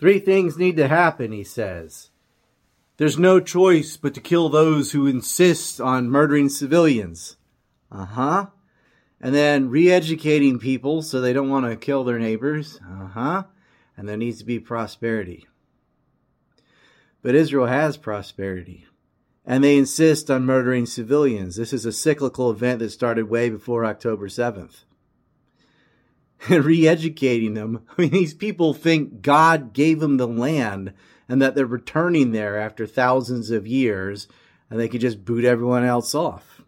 Three things need to happen, he says. There's no choice but to kill those who insist on murdering civilians. Uh huh. And then re educating people so they don't want to kill their neighbors. Uh huh. And there needs to be prosperity. But Israel has prosperity. And they insist on murdering civilians. This is a cyclical event that started way before October 7th. And re educating them. I mean, these people think God gave them the land and that they're returning there after thousands of years and they could just boot everyone else off.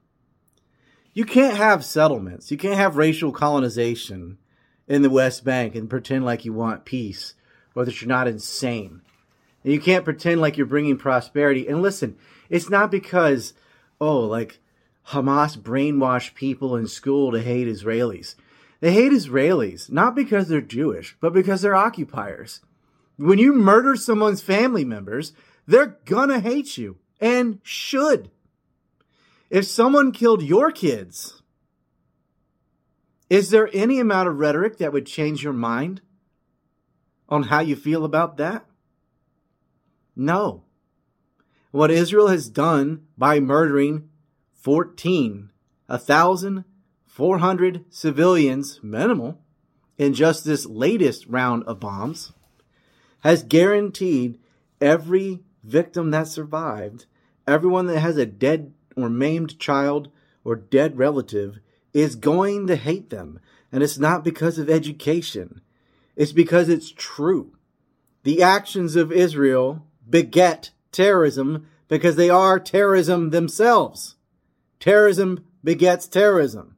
You can't have settlements. You can't have racial colonization in the West Bank and pretend like you want peace or that you're not insane. And you can't pretend like you're bringing prosperity. And listen, it's not because, oh, like Hamas brainwashed people in school to hate Israelis. They hate Israelis, not because they're Jewish, but because they're occupiers. When you murder someone's family members, they're gonna hate you and should. If someone killed your kids, is there any amount of rhetoric that would change your mind on how you feel about that? No. What Israel has done by murdering 14, 1,400 civilians, minimal, in just this latest round of bombs, has guaranteed every victim that survived, everyone that has a dead or maimed child or dead relative is going to hate them. And it's not because of education. It's because it's true. The actions of Israel beget terrorism because they are terrorism themselves. Terrorism begets terrorism.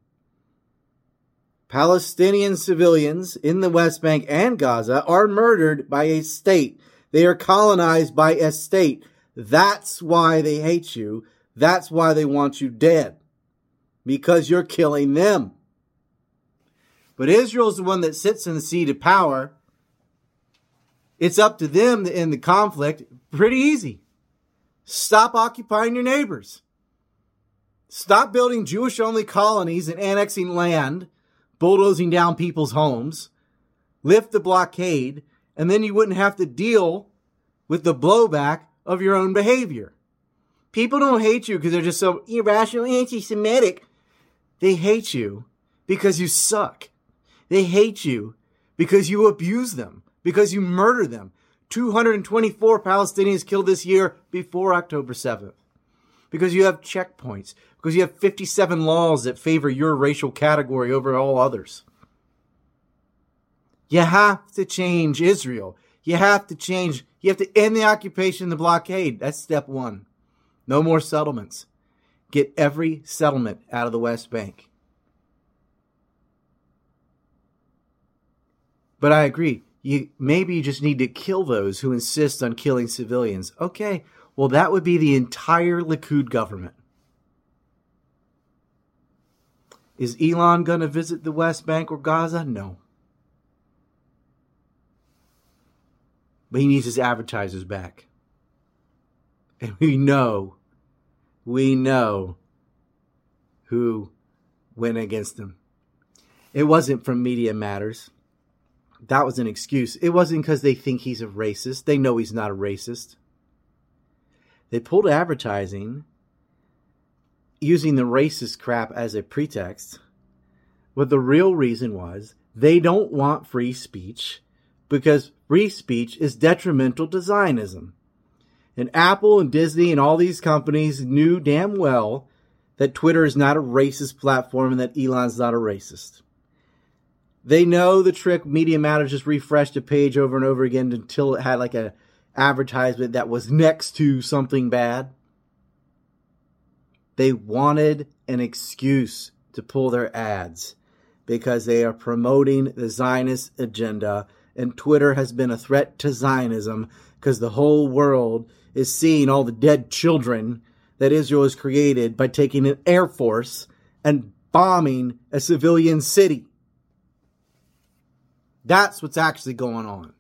Palestinian civilians in the West Bank and Gaza are murdered by a state. They are colonized by a state. That's why they hate you. That's why they want you dead. Because you're killing them. But Israel's the one that sits in the seat of power. It's up to them in the conflict. Pretty easy. Stop occupying your neighbors. Stop building Jewish only colonies and annexing land bulldozing down people's homes, lift the blockade, and then you wouldn't have to deal with the blowback of your own behavior. People don't hate you because they're just so irrational anti Semitic. They hate you because you suck. They hate you because you abuse them, because you murder them. 224 Palestinians killed this year before October 7th. Because you have checkpoints, because you have 57 laws that favor your racial category over all others. You have to change Israel. You have to change, you have to end the occupation, the blockade. That's step one. No more settlements. Get every settlement out of the West Bank. But I agree. You maybe you just need to kill those who insist on killing civilians. Okay, well that would be the entire Likud government. Is Elon going to visit the West Bank or Gaza? No. But he needs his advertisers back. And we know, we know who went against him. It wasn't from Media Matters. That was an excuse. It wasn't because they think he's a racist. They know he's not a racist. They pulled advertising using the racist crap as a pretext. But the real reason was they don't want free speech because free speech is detrimental to Zionism. And Apple and Disney and all these companies knew damn well that Twitter is not a racist platform and that Elon's not a racist. They know the trick Media Matters just refreshed a page over and over again until it had like a advertisement that was next to something bad. They wanted an excuse to pull their ads because they are promoting the Zionist agenda, and Twitter has been a threat to Zionism because the whole world is seeing all the dead children that Israel has created by taking an air force and bombing a civilian city. That's what's actually going on.